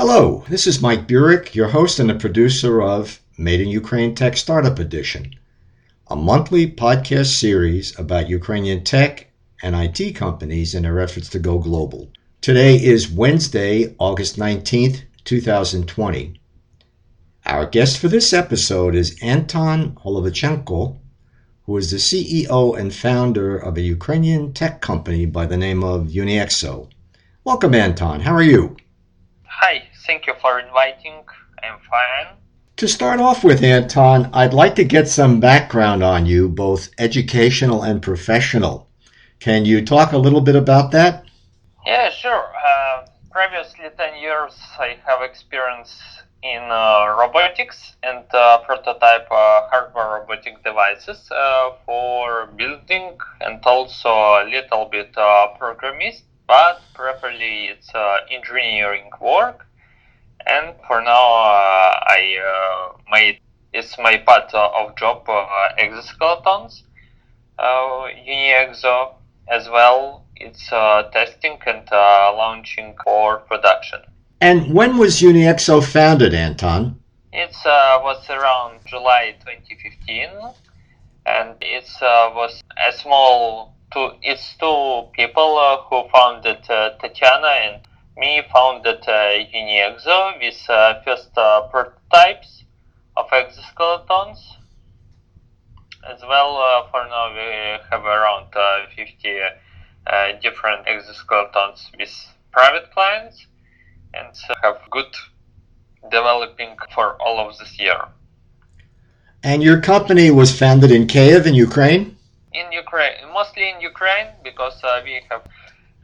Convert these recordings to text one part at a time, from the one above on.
Hello, this is Mike Burek, your host and the producer of Made in Ukraine Tech Startup Edition, a monthly podcast series about Ukrainian tech and IT companies in their efforts to go global. Today is Wednesday, August 19th, 2020. Our guest for this episode is Anton Holovachenko, who is the CEO and founder of a Ukrainian tech company by the name of Uniexo. Welcome, Anton. How are you? Hi, thank you for inviting. I'm fine. To start off with, Anton, I'd like to get some background on you, both educational and professional. Can you talk a little bit about that? Yeah, sure. Uh, previously 10 years I have experience in uh, robotics and uh, prototype uh, hardware robotic devices uh, for building and also a little bit uh, programming but preferably it's uh, engineering work. And for now, uh, I uh, made it's my part of job exoskeletons, Uniexo as well. It's testing and launching for production. And when was Uniexo founded, Anton? It uh, was around July 2015, and it uh, was a small two, it's two people uh, who founded uh, Tatiana and me founded uh, Uniexo with uh, first uh, prototypes of exoskeletons. As well, uh, for now we have around 50 different exoskeletons with private clients and have good developing for all of this year. And your company was founded in Kiev in Ukraine? in Ukraine, mostly in Ukraine, because uh, we have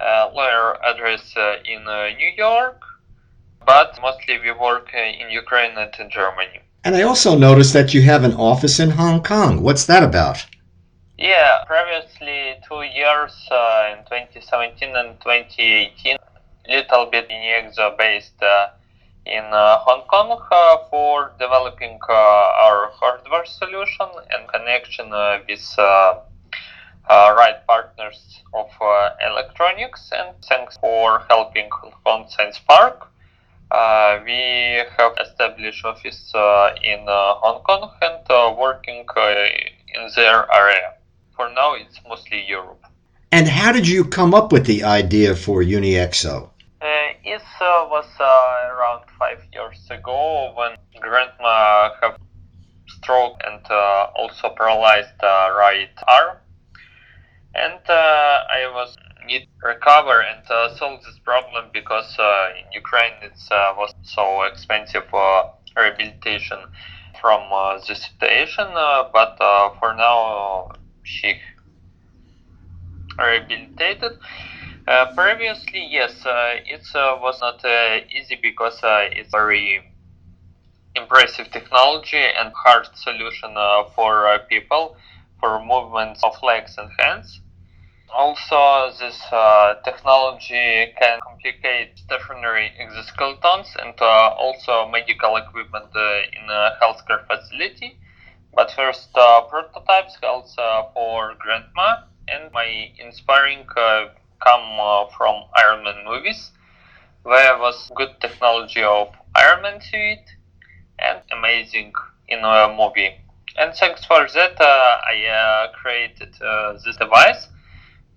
lawyer address uh, in uh, New York, but mostly we work in Ukraine and in Germany. And I also noticed that you have an office in Hong Kong. What's that about? Yeah, previously two years uh, in 2017 and 2018, little bit in EXO based uh, in uh, Hong Kong for developing our hardware solution and connection with uh, right partners of uh, electronics and thanks for helping Hong Kong Science Park. Uh, we have established office uh, in uh, Hong Kong and uh, working in their area. For now, it's mostly Europe. And how did you come up with the idea for Uniexo? it was around five years ago when grandma have stroke and also paralyzed right arm and uh, I was need recover and uh, solve this problem because uh, in Ukraine it was so expensive rehabilitation from the situation. but for now, she rehabilitated. Uh, previously, yes, uh, it uh, was not easy because it's very impressive technology and hard solution for people for movements of legs and hands. Also, this uh, technology can complicate stationary exoskeletons and uh, also medical equipment uh, in a healthcare facility. But first, uh, prototypes held uh, for grandma, and my inspiring uh, come from Iron Man movies, where was good technology of Iron Man suit and amazing in a movie. And thanks for that, I created this device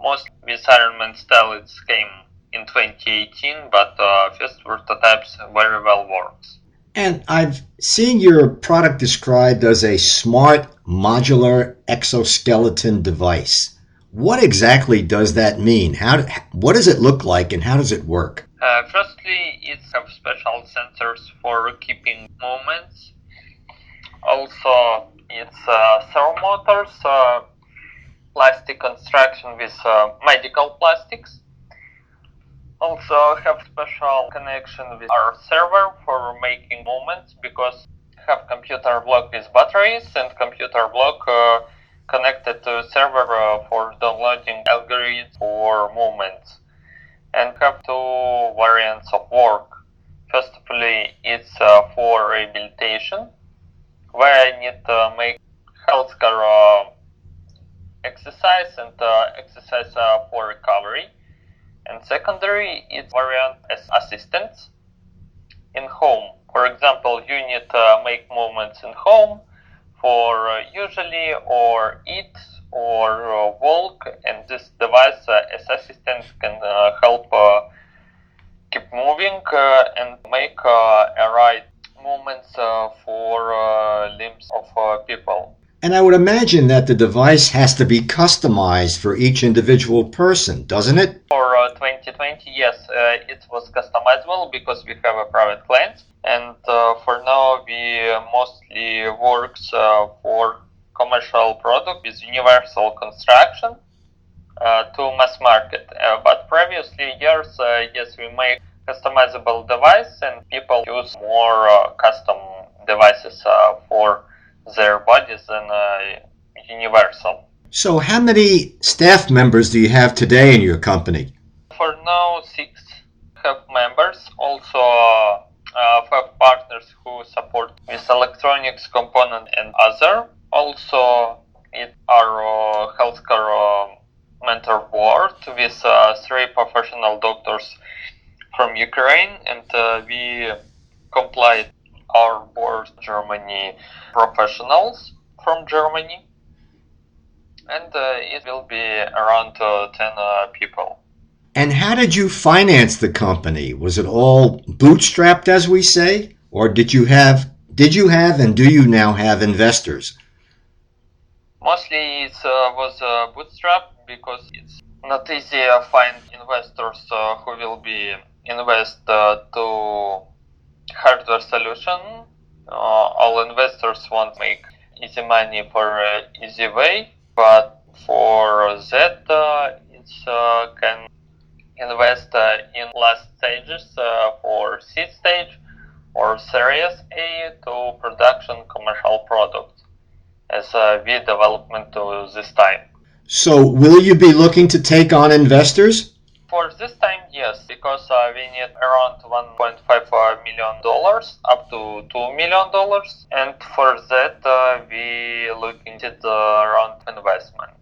most retirement styles came in 2018, but uh, first prototypes very well works. And I've seen your product described as a smart modular exoskeleton device. What exactly does that mean? How what does it look like and how does it work? Uh, firstly, it has special sensors for keeping movements. Also, it's uh, servo motors uh, plastic construction with uh, medical plastics. Also have special connection with our server for making movements because have computer block with batteries and computer block uh, connected to server uh, for downloading algorithms for movements and have two variants of work. Firstly, it's uh, for rehabilitation where I need to make healthcare uh, exercise and uh, exercise uh, for recovery. And secondary, it's variant as assistance. In home. For example, you need to make movements in home for uh, usually or eat or uh, walk, and this device uh, as assistance can uh, help keep moving and make a right movements for limbs of people. And I would imagine that the device has to be customized for each individual person, doesn't it? For 2020, yes, it was customizable because we have a private client, and for now we mostly works for commercial product with universal construction uh, to mass market. Uh, but previously years, uh, yes, we make customizable device and people use more uh, custom devices uh, for their bodies than uh, universal. So, how many staff members do you have today in your company? For now, six have members. Also, five partners who support with electronics component and other also it our uh, healthcare uh, mentor board with uh, three professional doctors from Ukraine, and uh, we complied our board Germany professionals from Germany, and uh, it will be around uh, ten people. And how did you finance the company? Was it all bootstrapped, as we say, or did you have did you have and do you now have investors? Mostly it uh, was uh, bootstrap because it's not easy to find investors uh, who will be invest to hardware solution. all investors want to make easy money for easy way, but for that it can invest uh, in last stages uh, for seed stage or series A to production commercial product as a V development to this time. So, will you be looking to take on investors? For this time, yes, because uh, we need around 1.5 million dollars up to 2 million dollars, and for that uh, we look into the round investment,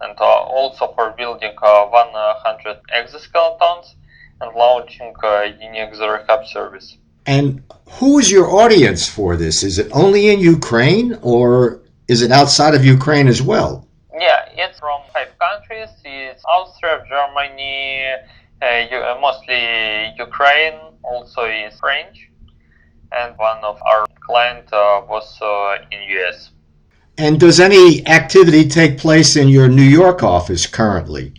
and uh, also for building uh, 100 exoskeletons and launching uh, Uniexo Rehab service. And who is your audience for this? Is it only in Ukraine, or is it outside of Ukraine as well? Yeah, it's from five countries. It's Austria, Germany, uh, mostly Ukraine, also is French, and one of our client uh, was uh, in US. And does any activity take place in your New York office currently?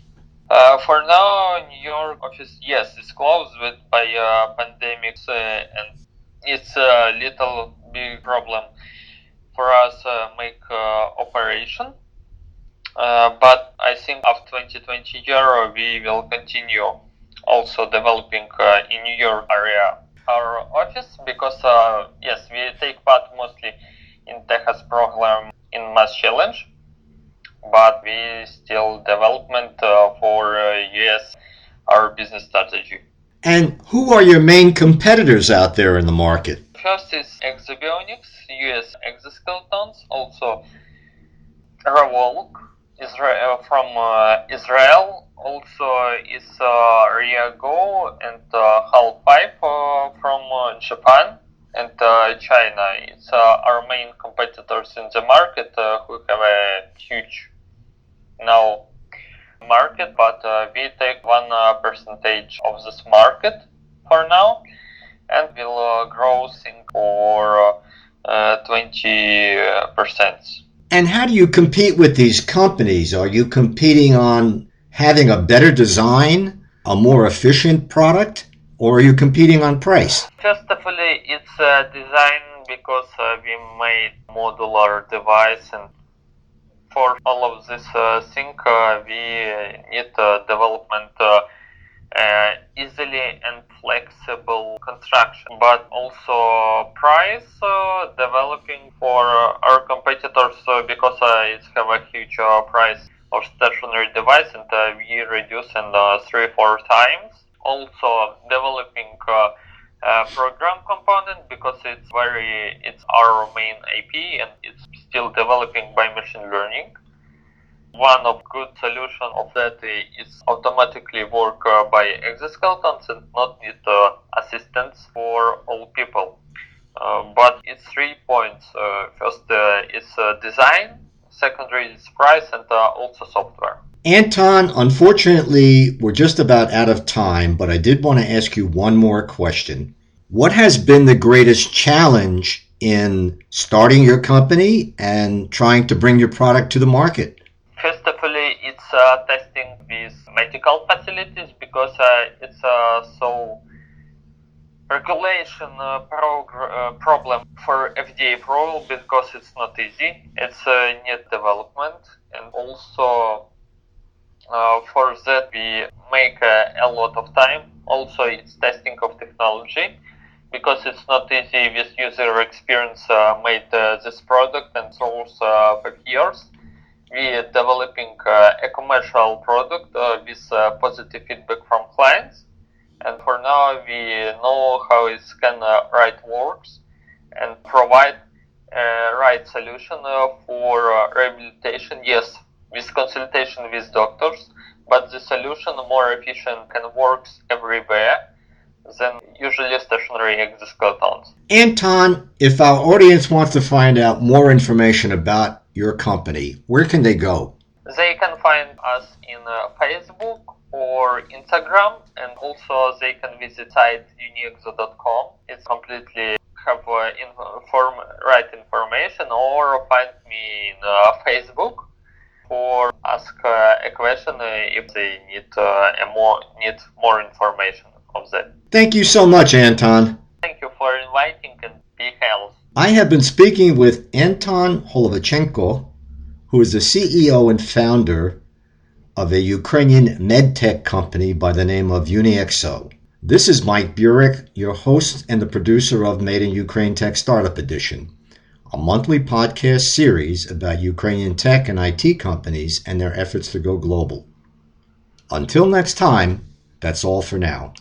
Uh, for now, New York office, yes, it's closed with by uh, pandemics, uh, and it's a little big problem for us uh, make uh, operation. Uh, but I think after 2020 year we will continue also developing in New York area our office because yes we take part mostly in Techstars program in Mass Challenge, but we still development uh, for uh, US our business strategy. And who are your main competitors out there in the market? First is Ekso Bionics, US exoskeletons, also ReWalk, Israel from uh, Israel, also is uh, Riago and uh, Halpipe uh, from uh, Japan and China. It's our main competitors in the market who have a huge now market, but we take one percentage of this market for now and will grow for 20%. And how do you compete with these companies? Are you competing on having a better design, a more efficient product, or are you competing on price? First of all, it's uh, design because uh, we made modular device and for all of this uh, thing uh, we need uh, development uh, uh, easily and flexible construction, but also price uh, developing for uh, our competitors uh, because uh, it have a huge uh, price of stationary device and we reduce in three four times. Also developing program component because it's very it's our main IP and it's still developing by machine learning one of good solution of that is automatically work uh, by exoskeletons and not need uh, assistance for all people. Uh, but it's three points. First is design, secondary is price, and also software. Anton, unfortunately, we're just about out of time, but I did want to ask you one more question. What has been the greatest challenge in starting your company and trying to bring your product to the market? First of all, it's uh, testing with medical facilities because uh, it's uh, so regulation uh, uh, problem for FDA approval because it's not easy. It's a new development, and also uh, for that we make a lot of time. Also, it's testing of technology because it's not easy with user experience uh, made uh, this product and source uh, for years. We are developing uh, a commercial product uh, with uh, positive feedback from clients, and for now we know how it scan right works and provide a right solution for rehabilitation. Yes, with consultation with doctors, but the solution more efficient and works everywhere than usually stationary exoskeletons. Anton, if our audience wants to find out more information about your company, where can they go? They can find us in uh, Facebook or Instagram, and also they can visit site uniexo.com. It's completely have uh, inform, right information, or find me in uh, Facebook or ask uh, a question uh, if they need uh, more need more information of that. Thank you so much, Anton. Thank you for inviting and be healthy. I have been speaking with Anton Holovachenko, who is the CEO and founder of a Ukrainian medtech company by the name of Uniexo. This is Mike Burek, your host and the producer of Made in Ukraine Tech Startup Edition, a monthly podcast series about Ukrainian tech and IT companies and their efforts to go global. Until next time, that's all for now.